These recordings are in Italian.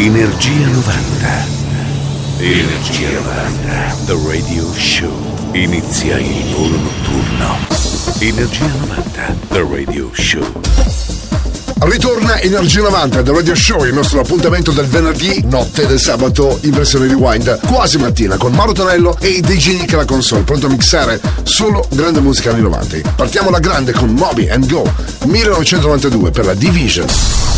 Energia 90. Energia 90. The Radio Show. Inizia il volo notturno. Energia 90. The Radio Show. Ritorna Energia 90 del Radio Show, il nostro appuntamento del venerdì notte del sabato in versione rewind, quasi mattina, con Mauro Tonello e DJ Nick alla console, pronto a mixare solo grande musica anni 90. Partiamo alla grande con Moby and Go, 1992 per la Division.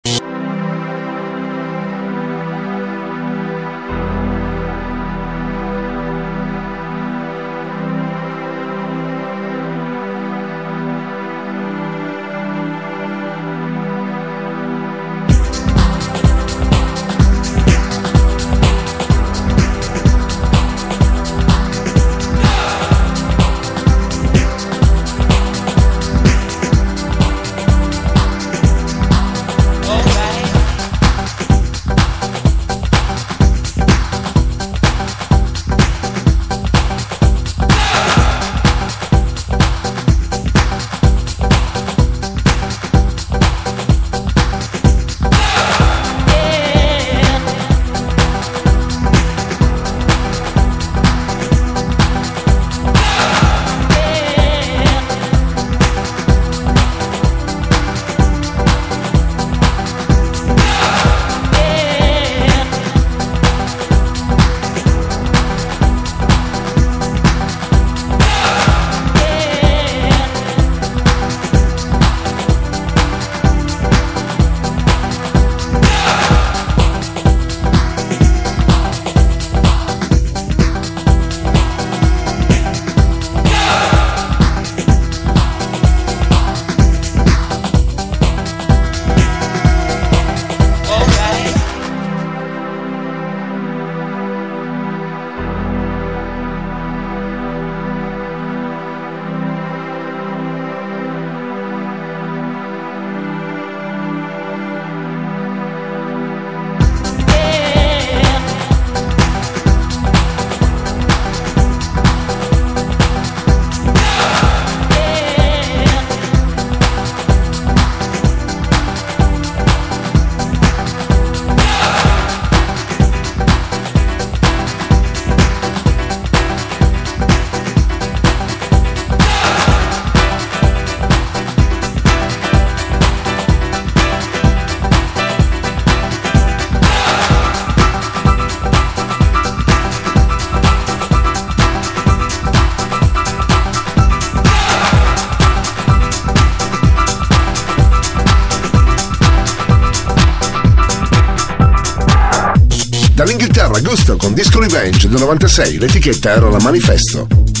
Del 96, l'etichetta era la Manifesto.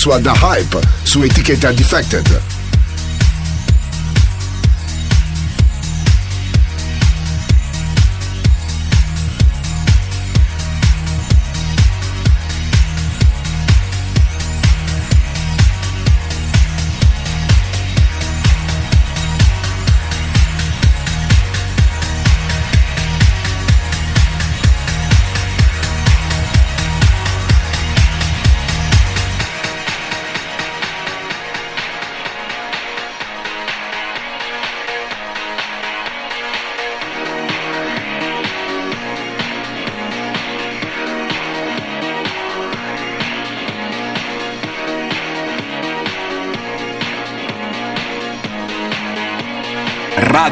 Sua The Hype su etichetta Defected.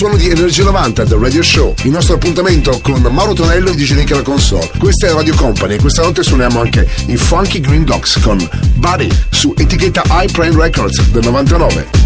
Suono di Energia 90 del Radio Show, il nostro appuntamento con Mauro Tonello e DJ Nick alla console. Questa è Radio Company e questa notte suoniamo anche i Funky Green Dogs con Buddy su etichetta iPrime Records del 99.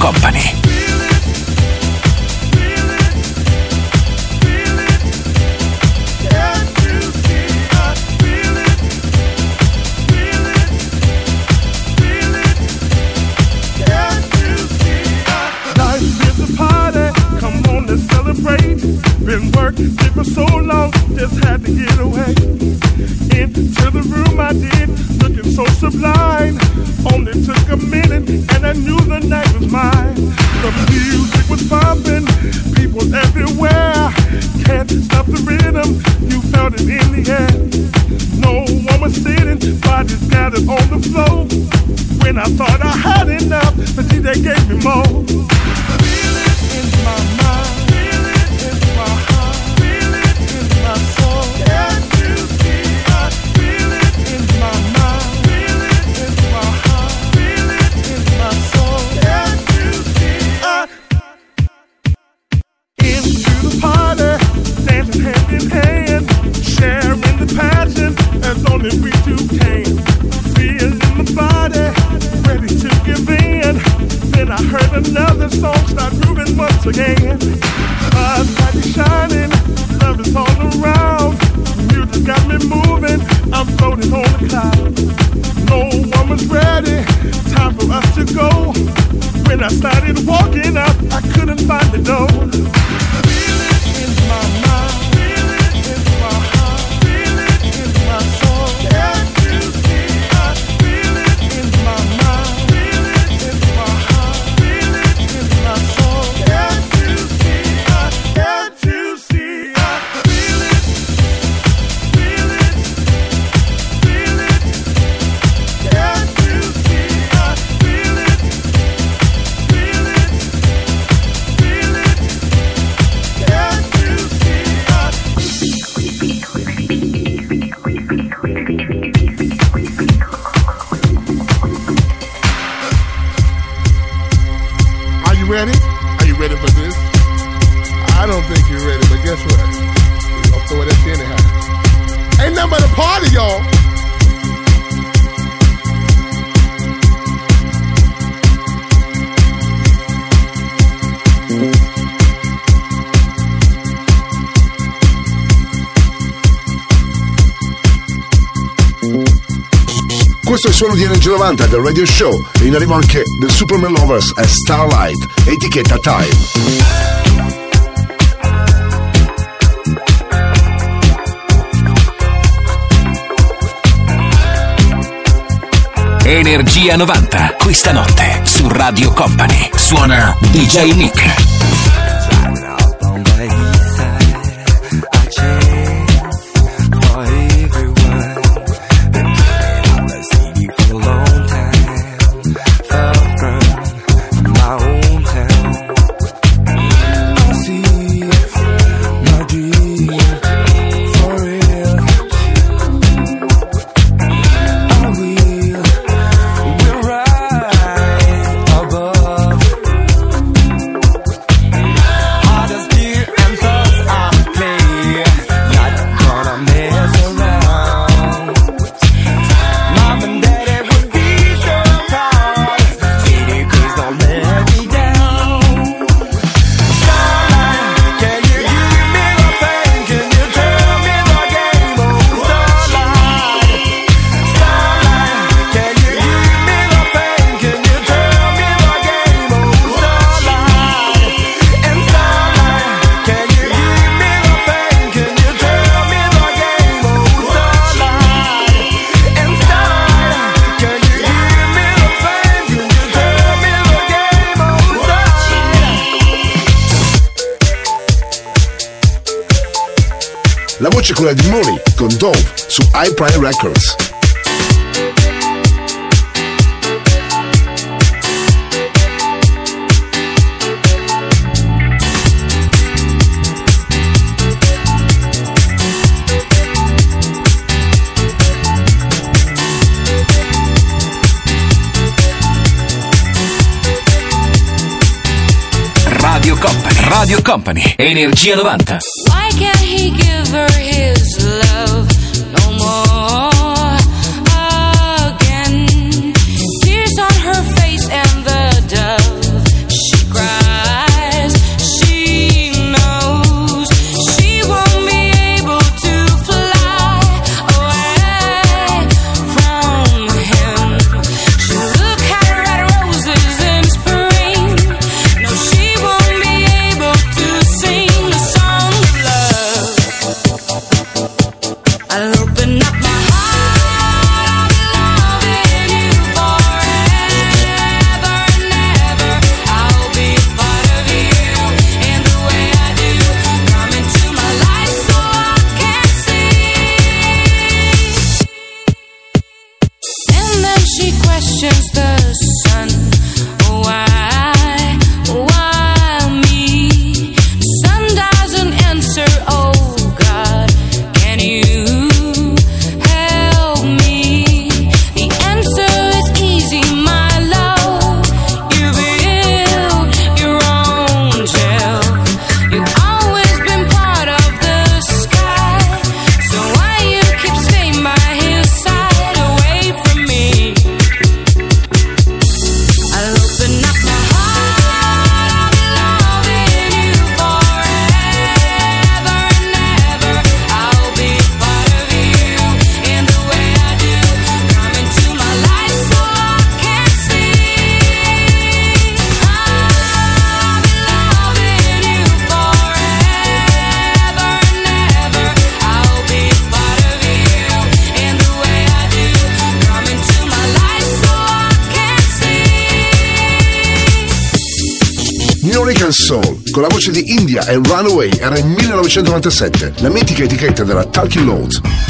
Company. suono di Energy 90 del Radio Show e in arrivo anche The Superman Lovers e Starlight, etichetta Time. Energia 90, questa notte su Radio Company. Suona DJ Nick. Records. Radio Company, Radio Company, Energia 90. Why can't he give her e Runaway era in 1997, la mitica etichetta della Talking Loads.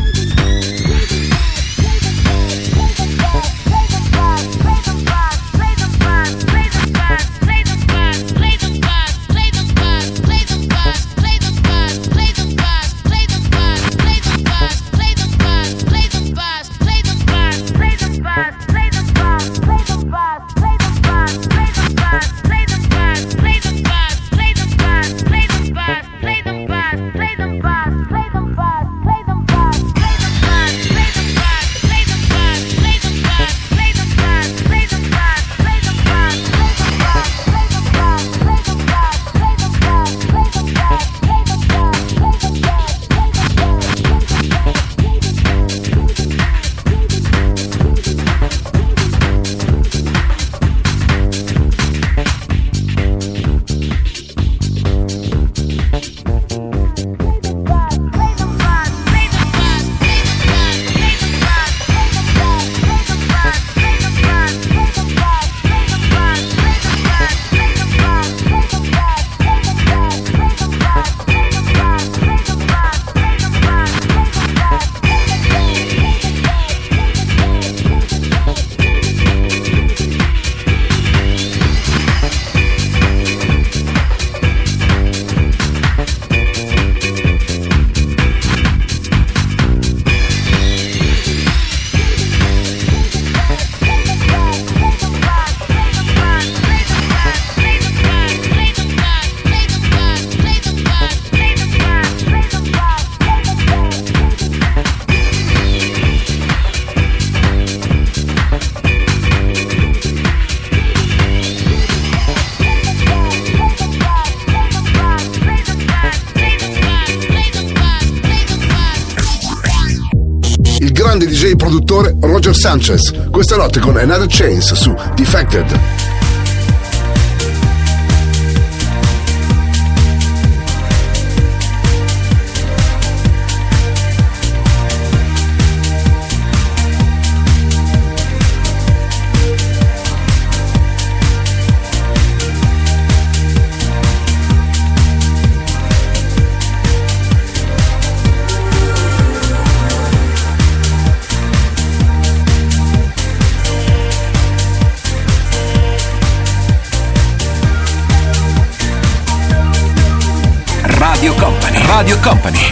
Sanchez, questa notte con Another Chains su Defected.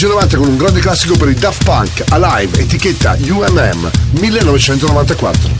Energia 90 con un grande classico per i Daft Punk, Alive, etichetta UMM 1994.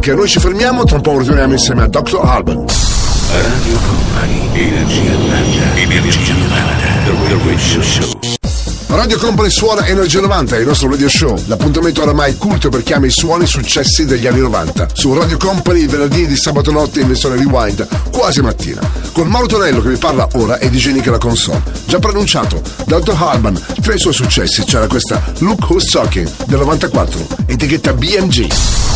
Che noi ci fermiamo, tra un po' ritorniamo insieme a Dr. Alban. Radio Company, Energia 90, Energia 90, The Radio Show. Radio Company suona Energia 90, il nostro radio show. L'appuntamento oramai culto per chi ama i suoni successi degli anni 90. Su Radio Company il venerdì di sabato notte in versione rewind, quasi mattina. Con Mauro Tonello che vi parla ora e DJ Nick la console. Già pronunciato, Dr. Harman, tra i suoi successi c'era questa Look Who's Talking del 94, etichetta BMG.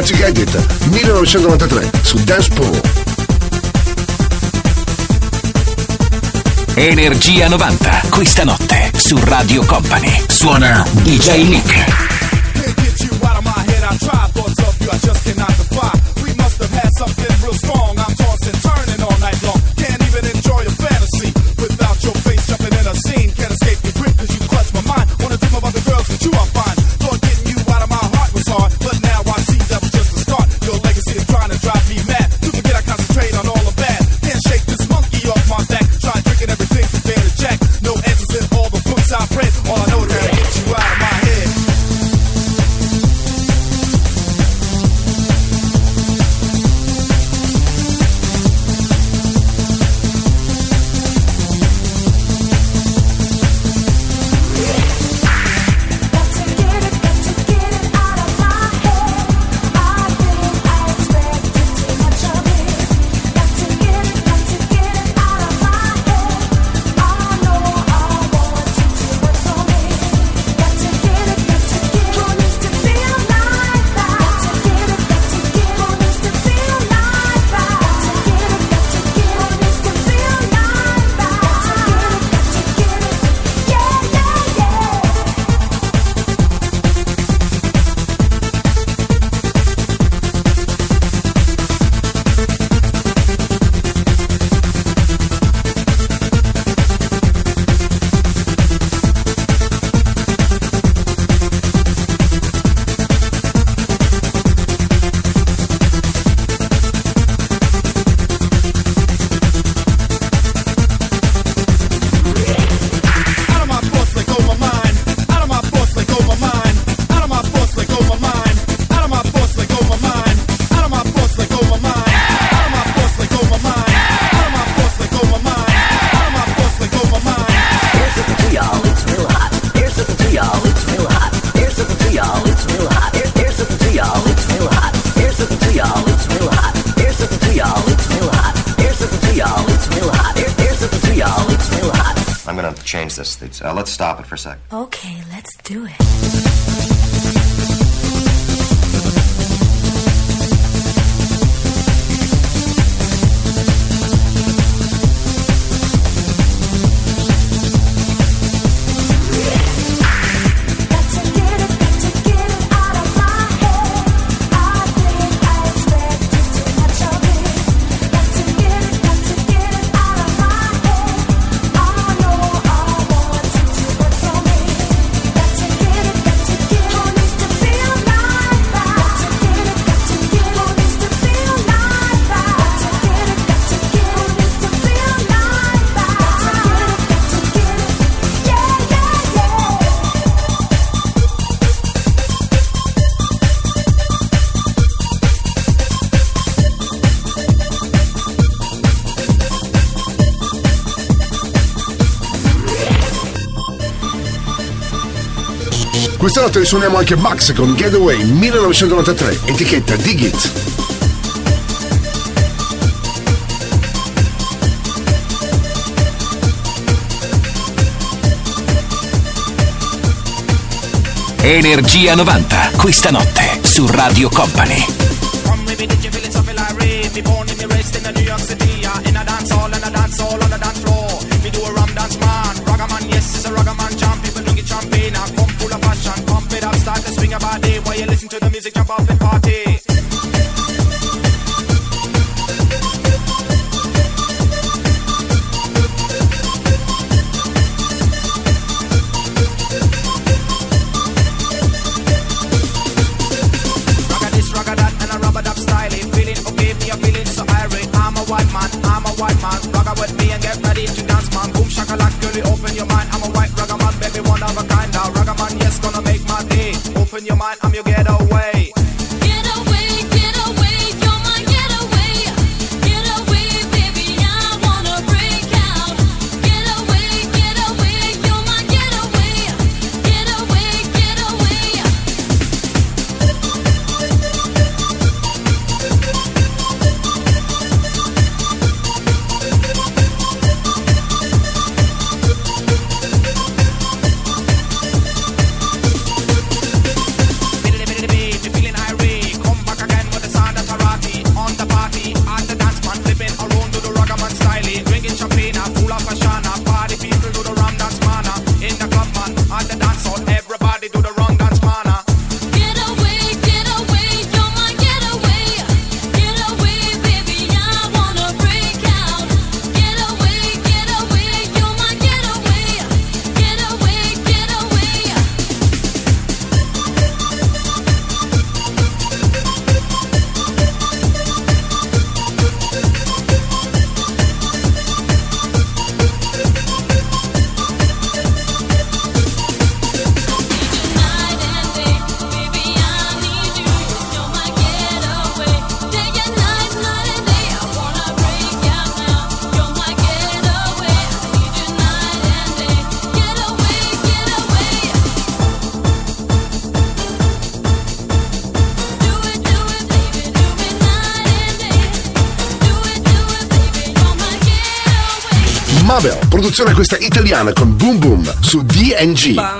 Gazzi Gadget 1993 su Dance Pool. Energia 90, questa notte su Radio Company. Suona DJ Nick. I know is that I get you out of my head. Questa notte ne suoniamo anche Max con Getaway 1993, etichetta Digit. Energia 90, questa notte su Radio Company. music jump off and party. Suona questa italiana con Boom Boom su DNG.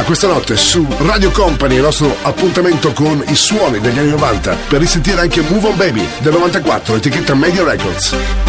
Bella questa notte su Radio Company, il nostro appuntamento con i suoni degli anni 90 per risentire anche Move on Baby del 94, etichetta Media Records.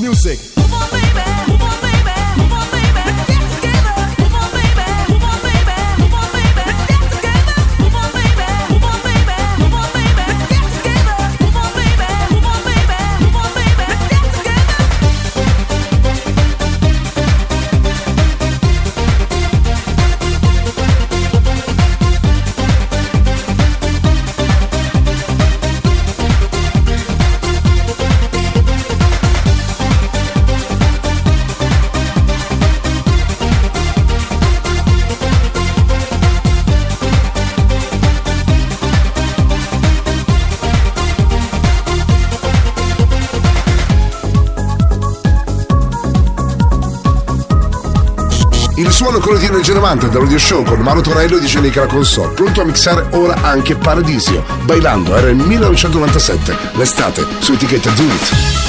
music. 13.90 da Radio Show con Mauro Torello e DJ Nicola Console, pronto a mixare ora anche Paradisio. Bailando era il 1997, l'estate, su etichetta Do It.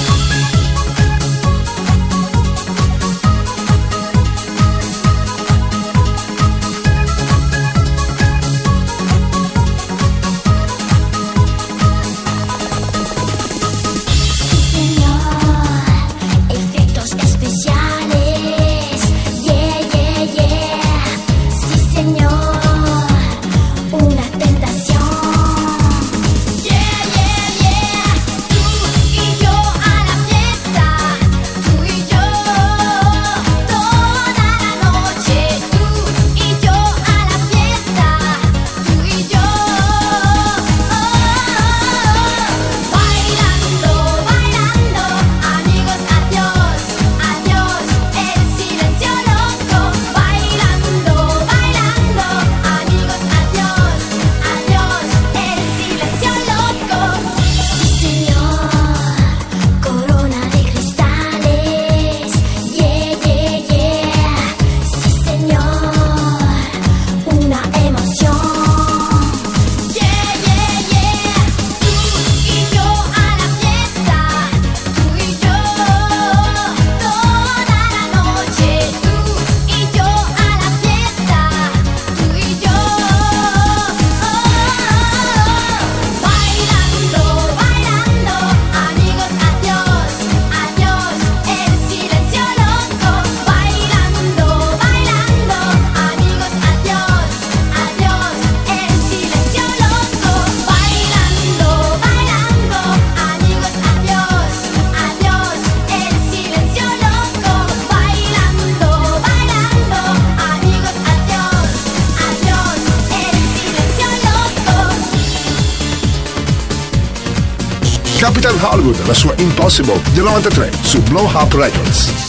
la sua Impossible del 93 su Blow Up Records.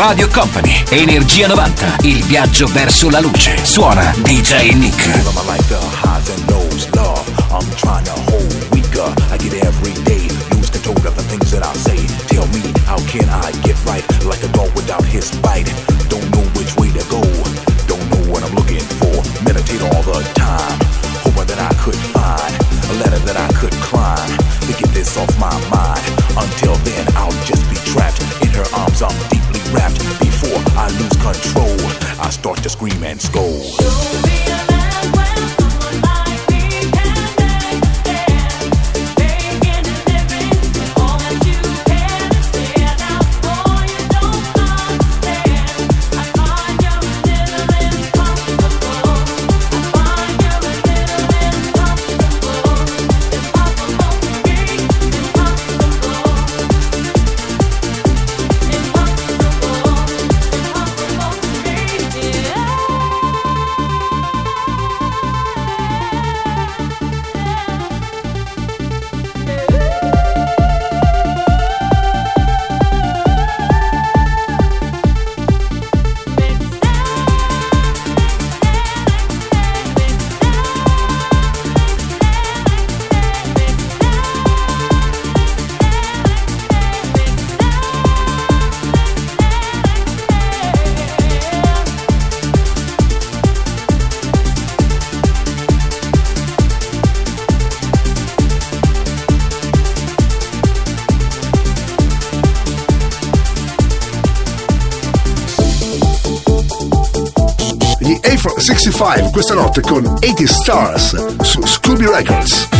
Radio Company, Energia 90, il viaggio verso la luce. Suona DJ Nick. Can I get right like a dog without his bite? scream and scold. 5 questa notte con 80 Stars su Scooby Records.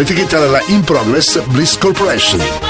94, l'etichetta della In Progress Bliss Corporation.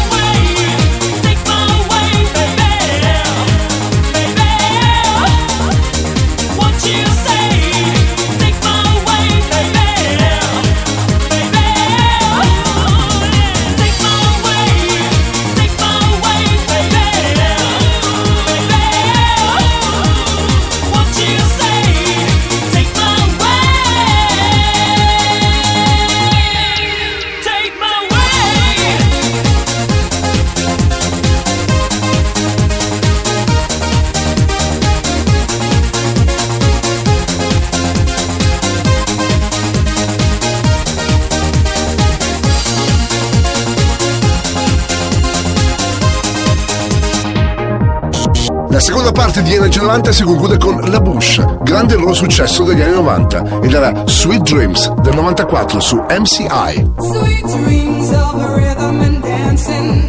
Parte di Energy 90 si conclude con La Bush, grande loro successo degli anni 90 ed era Sweet Dreams del 94 su MCI. Sweet dreams of rhythm and dancing.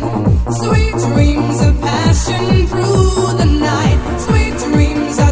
Sweet dreams of passion through the night. Sweet dreams are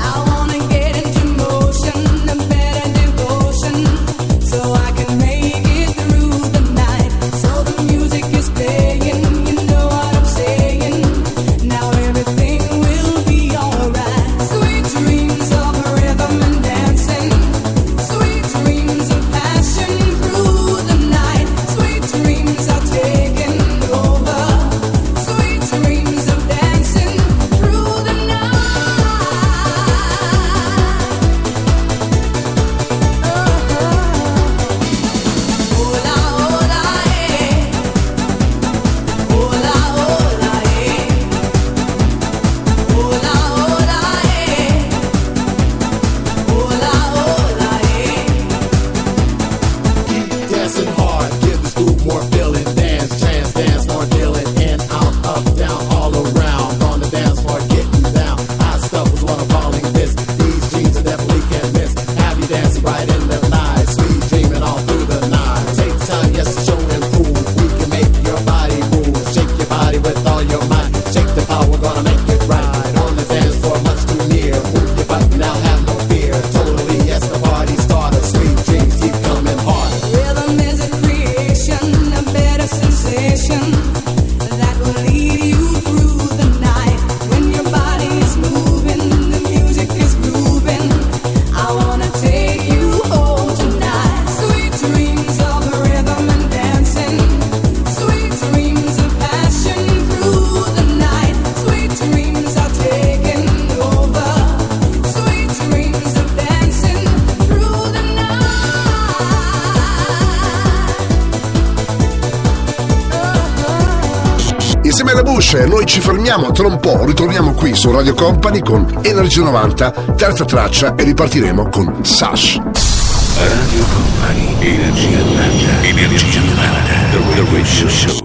Noi ci fermiamo tra un po', ritorniamo qui su Radio Company con Energy 90, terza traccia e ripartiremo con Sash. Radio Company, Energia 90, Energia 90, The Radio Show.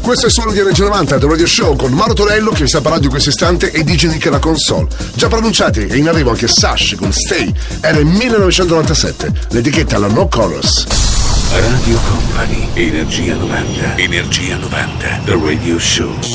Questo è solo di Energia 90 The Radio Show con Mauro Torello che vi sta parlando in questo istante e DJ Nick la console. Già pronunciati e in arrivo anche Sash con Stay, era 1997, l'etichetta alla No Colors. Radio Company, Energia 90, Energia 90, The Radio Show.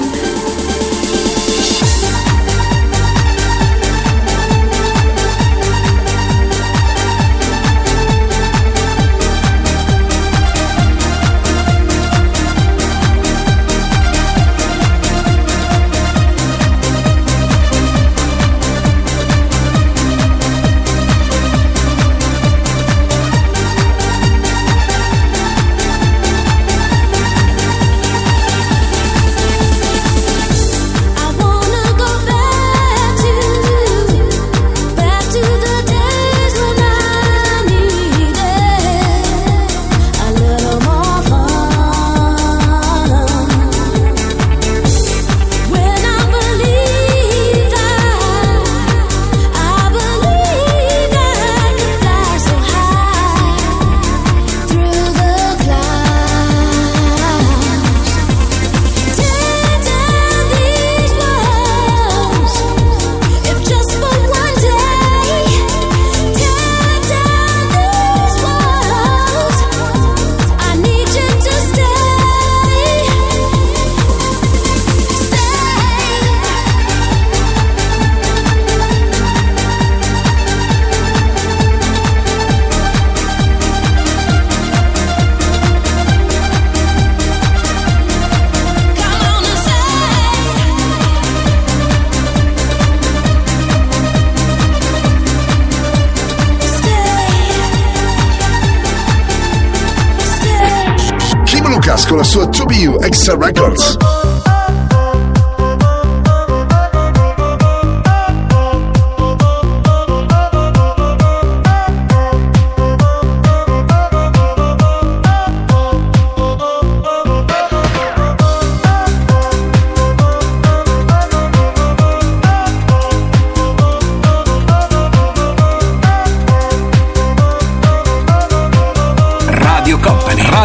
Lucas con la sua 2BU Extra Records.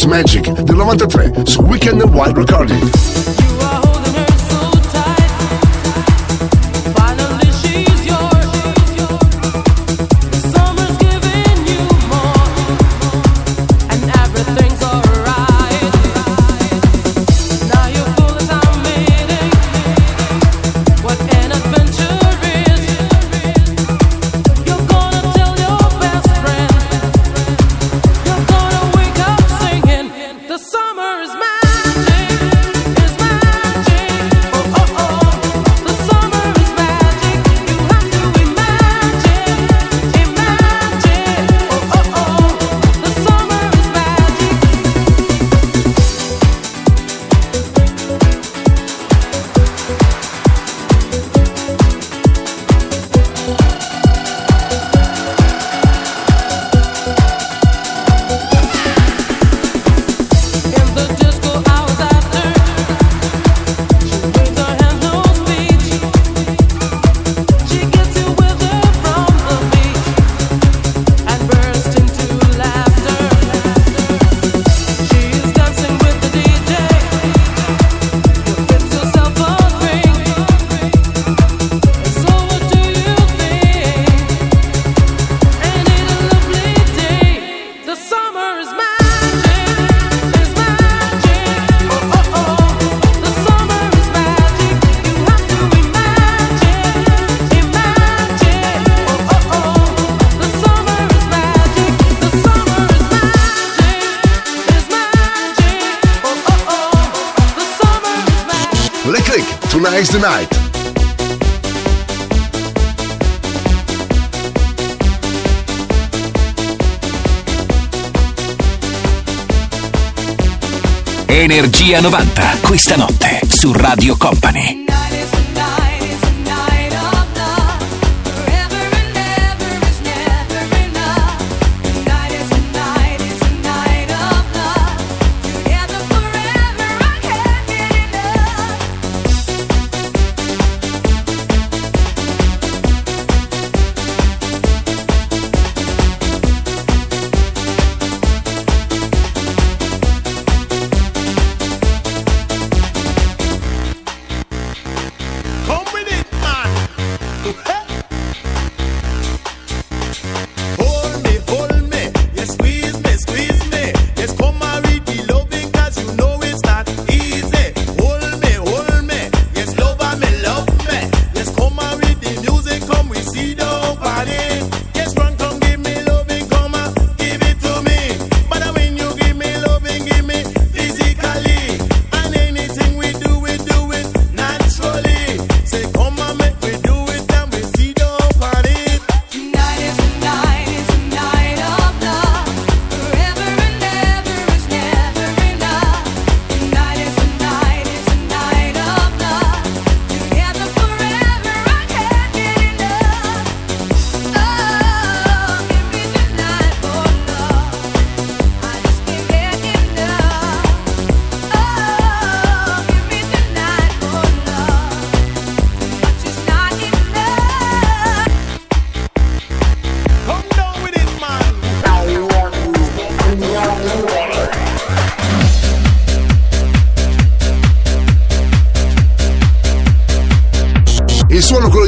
It's Magic del 93 su Weekend and Wild Recording. 90 questa notte su Radio Company.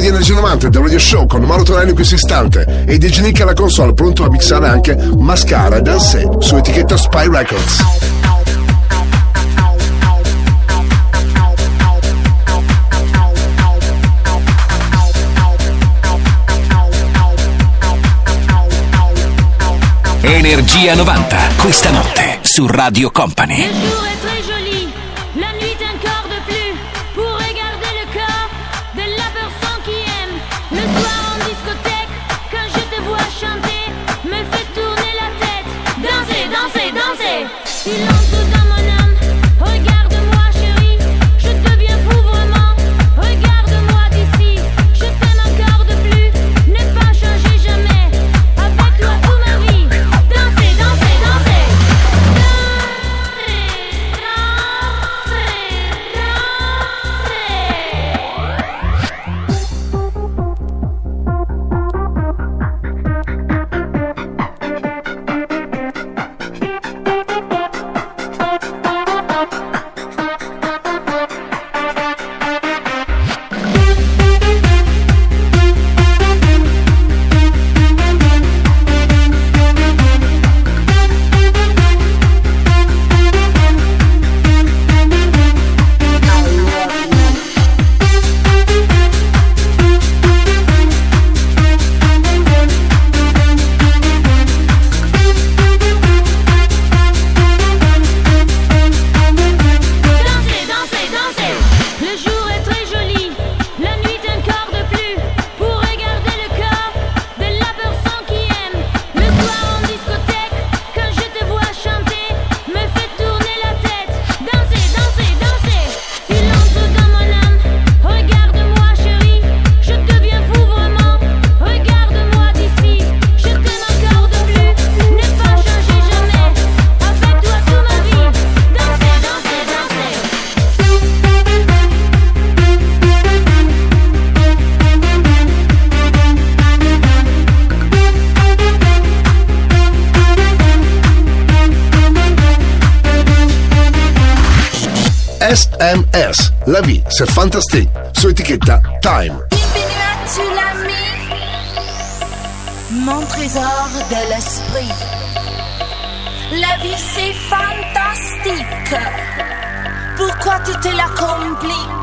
di Energia 90 The Radio Show con Mauro Tonello in questo istante e DJ Nick alla console pronto a mixare anche Mascara e Danse su etichetta Spy Records. Energia 90, questa notte su Radio Company. Fantastic sur étiquette Time. Tu l'as Mon trésor de l'esprit. La vie c'est fantastique. Pourquoi tu te la compliques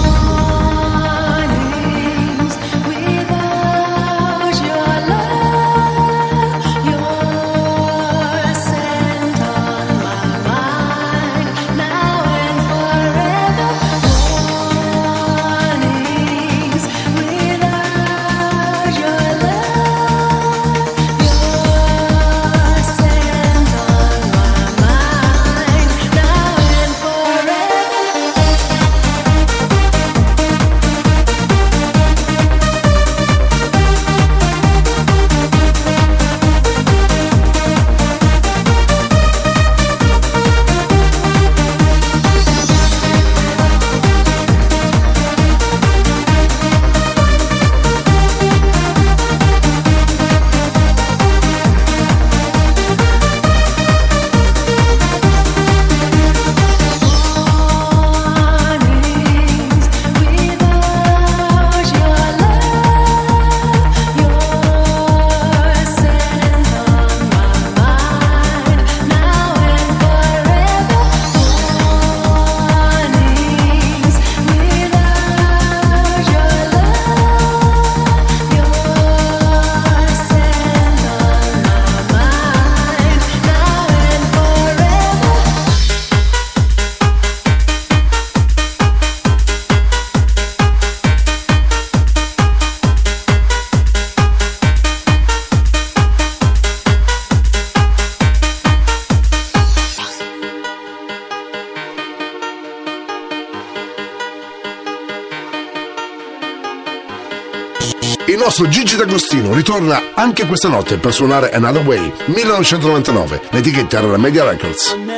nostro Gigi D'Agostino ritorna anche questa notte per suonare Another Way 1999, l'etichetta era la Media Records.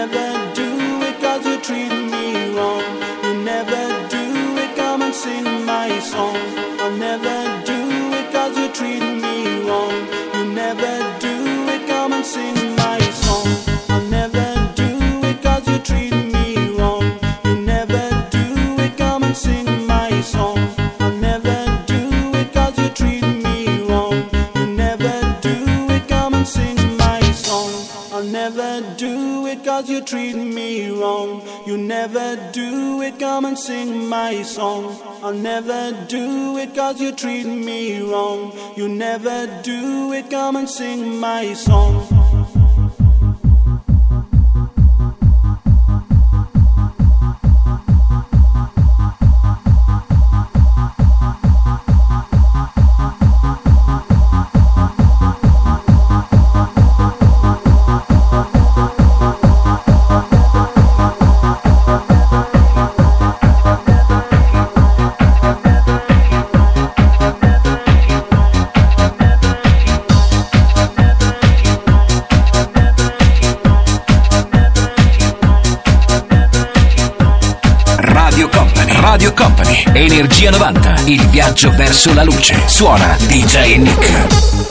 viaggio verso la luce. Suona DJ Nick.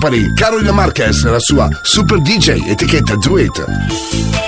Company, Carolina Marquez la sua Super DJ etichetta Do It.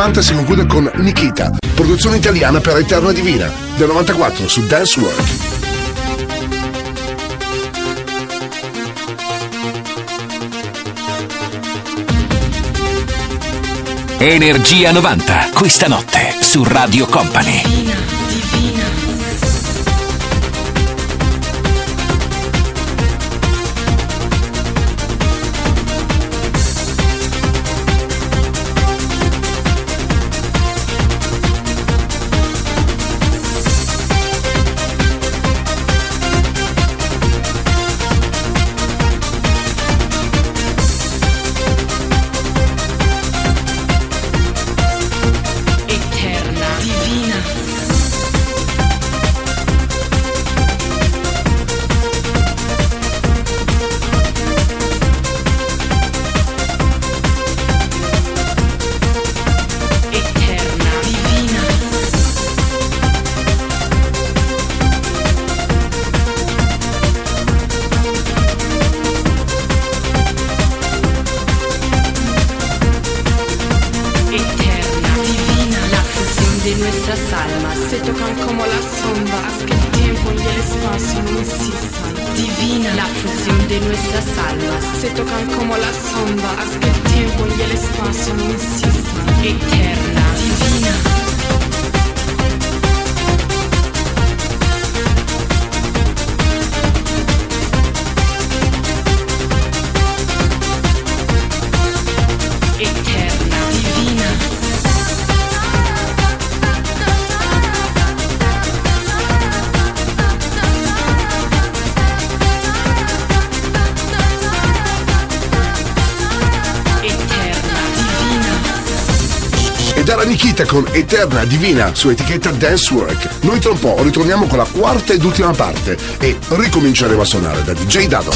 Si conclude con Nikita, produzione italiana per Eterna Divina, del 94 su Dance World. Energia 90, questa notte su Radio Company. Era Nikita con Eterna Divina su etichetta Dance Work. Noi tra un po' ritorniamo con la quarta ed ultima parte e ricominceremo a suonare da DJ Dado.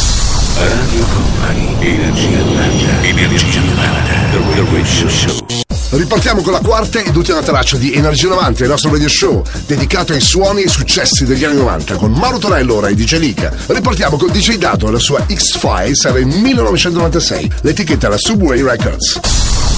Radio Company, Energia 90, Energia 90, The Radio Show. Ripartiamo con la quarta ed ultima traccia di Energia 90, il nostro radio show dedicato ai suoni e successi degli anni 90 con Mauro Tonello ora e DJ Lica. Ripartiamo con DJ Dato e la sua X-Files era il 1996, l'etichetta era Subway Records.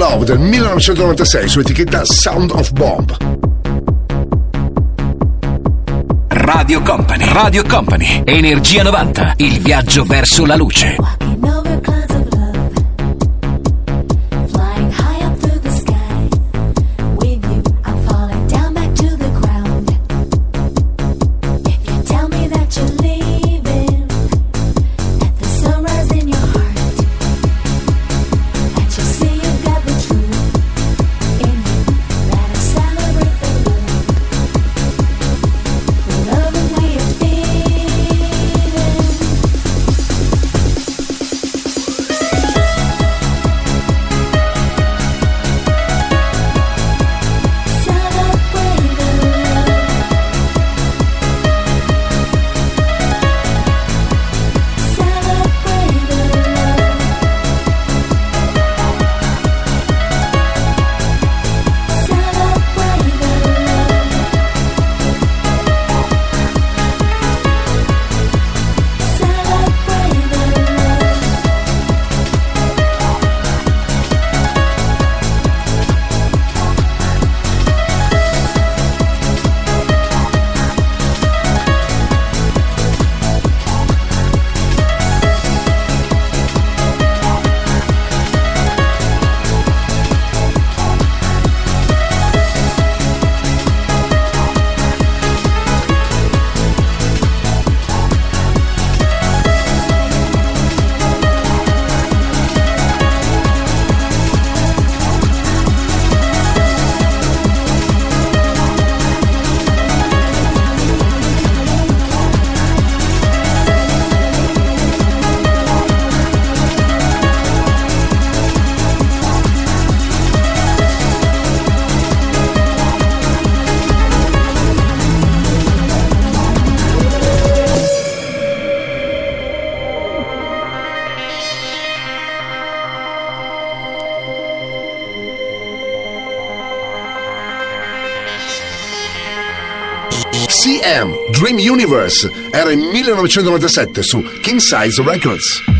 Love del 1996 su etichetta Sound of Bomb. Radio Company, Radio Company, Energia 90, il viaggio verso la luce. Dream Universe era in 1997 su King Size Records.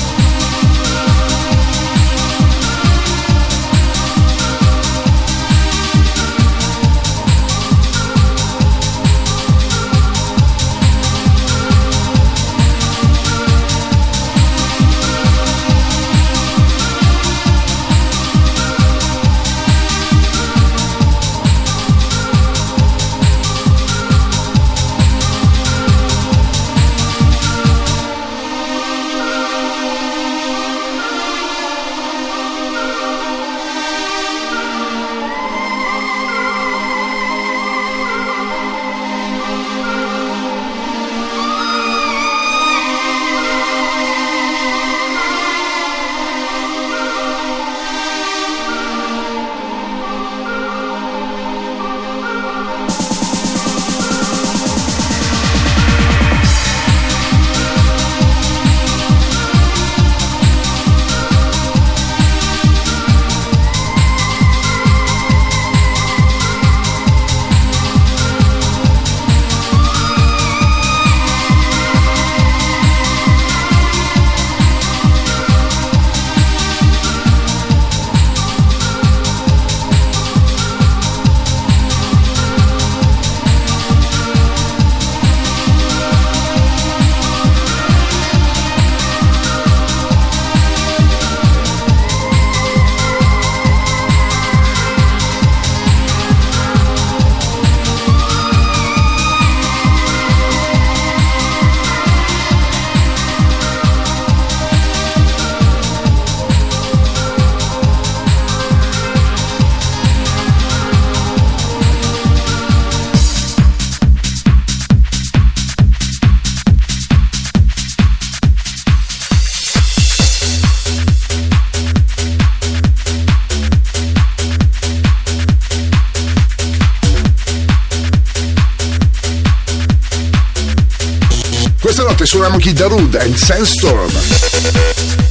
Kid Darude and Sandstorm.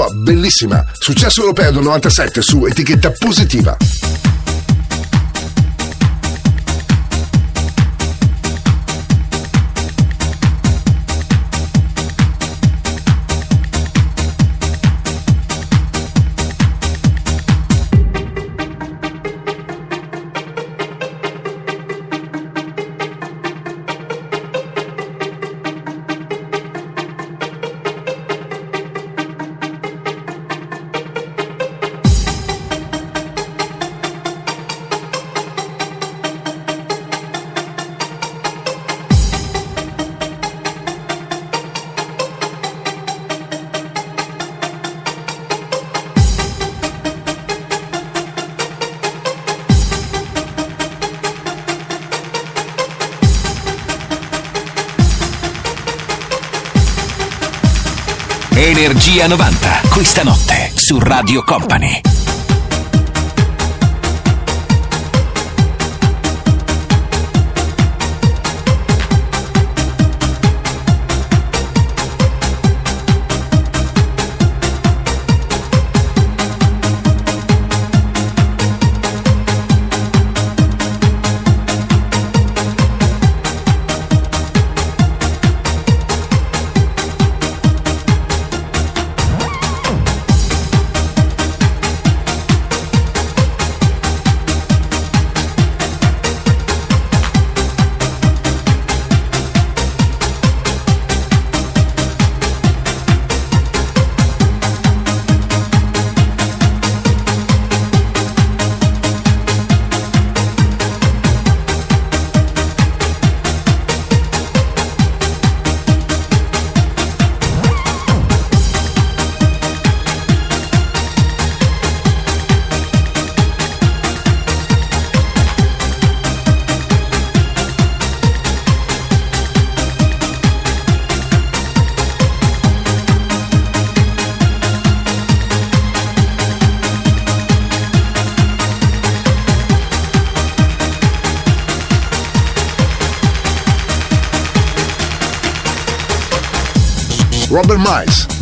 Sua bellissima successo europeo del 97 su etichetta positiva. Energia 90, questa notte su Radio Company.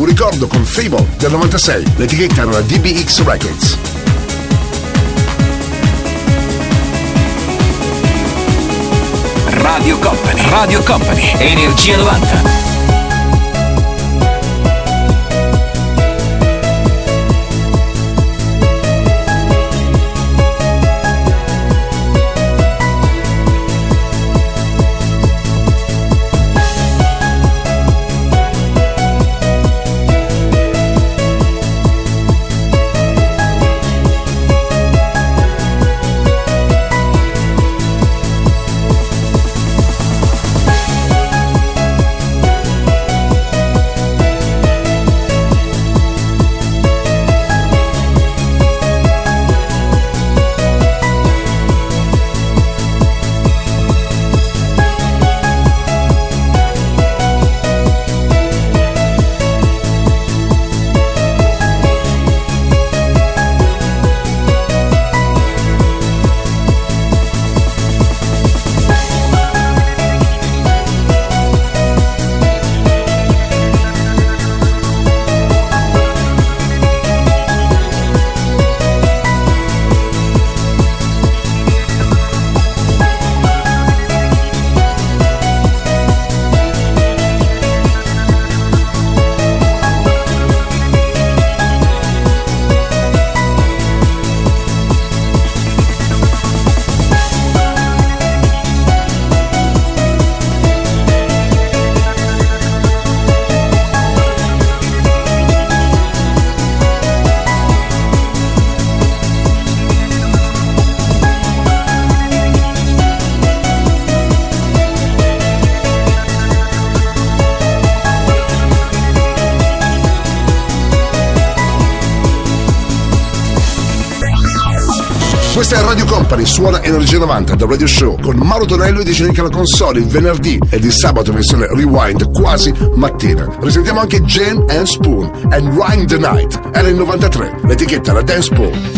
Ricordo con Fable del 96, l'etichetta era DBX Records. Radio Company, Radio Company, Energia 90. Suona Energia 90 da Radio Show con Mauro Tonello e DJ Nick alla console il venerdì ed il sabato versione rewind quasi mattina. Risentiamo anche Jane and Spoon and Rhyme the Night. Era il 93, l'etichetta la Dance Pool.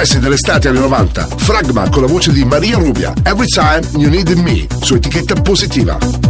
successi dell'estate anni 90. Fragma con la voce di Maria Rubia. Every time you need me su etichetta positiva.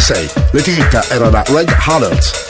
1996. L'etichetta era da Red Alert.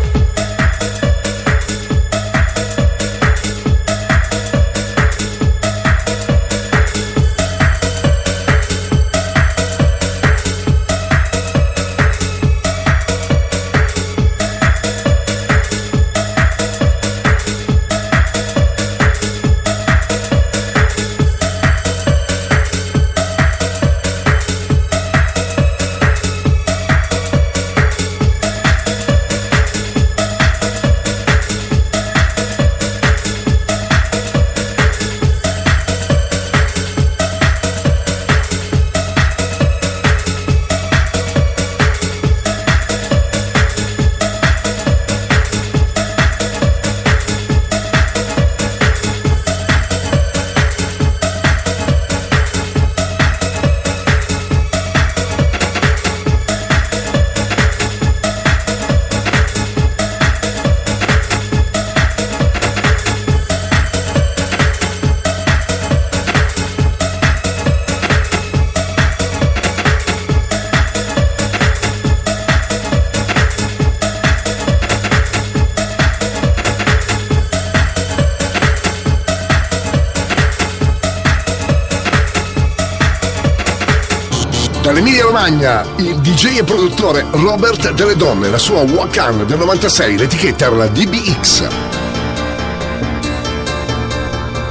Dall'Emilia Romagna, il DJ e produttore Robert Delle Donne, la sua Wakan del 96, l'etichetta era la DBX.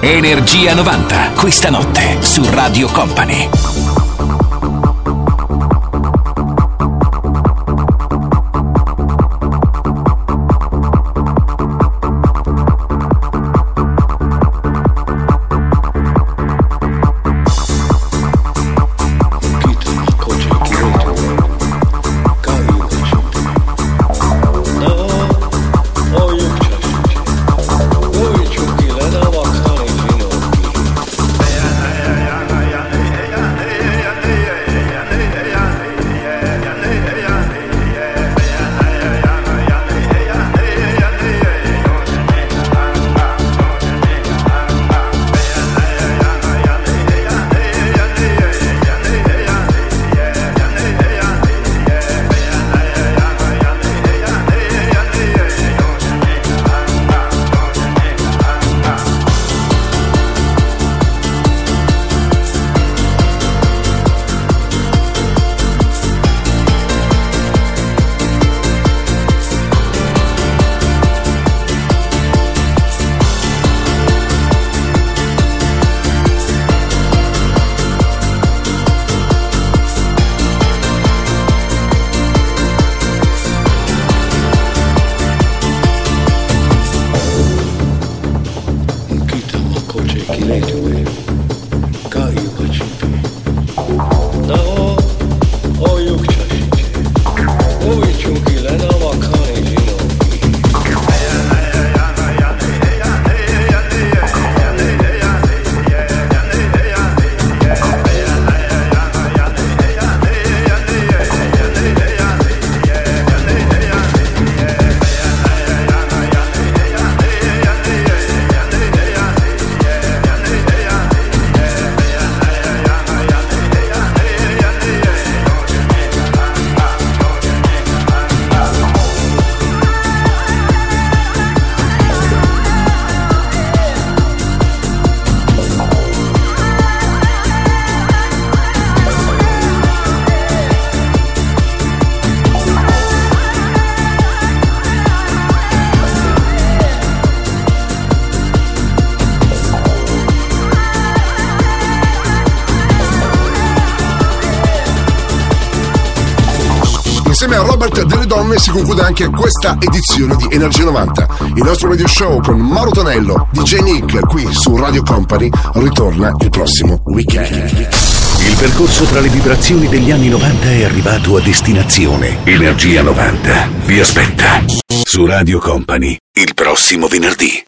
Energia 90. Questa notte su Radio Company. Insieme a Robert Delle Donne si conclude anche questa edizione di Energia 90. Il nostro radio show con Mauro Tonello, DJ Nick, qui su Radio Company, ritorna il prossimo weekend. Il percorso tra le vibrazioni degli anni 90 è arrivato a destinazione. Energia 90 vi aspetta su Radio Company il prossimo venerdì.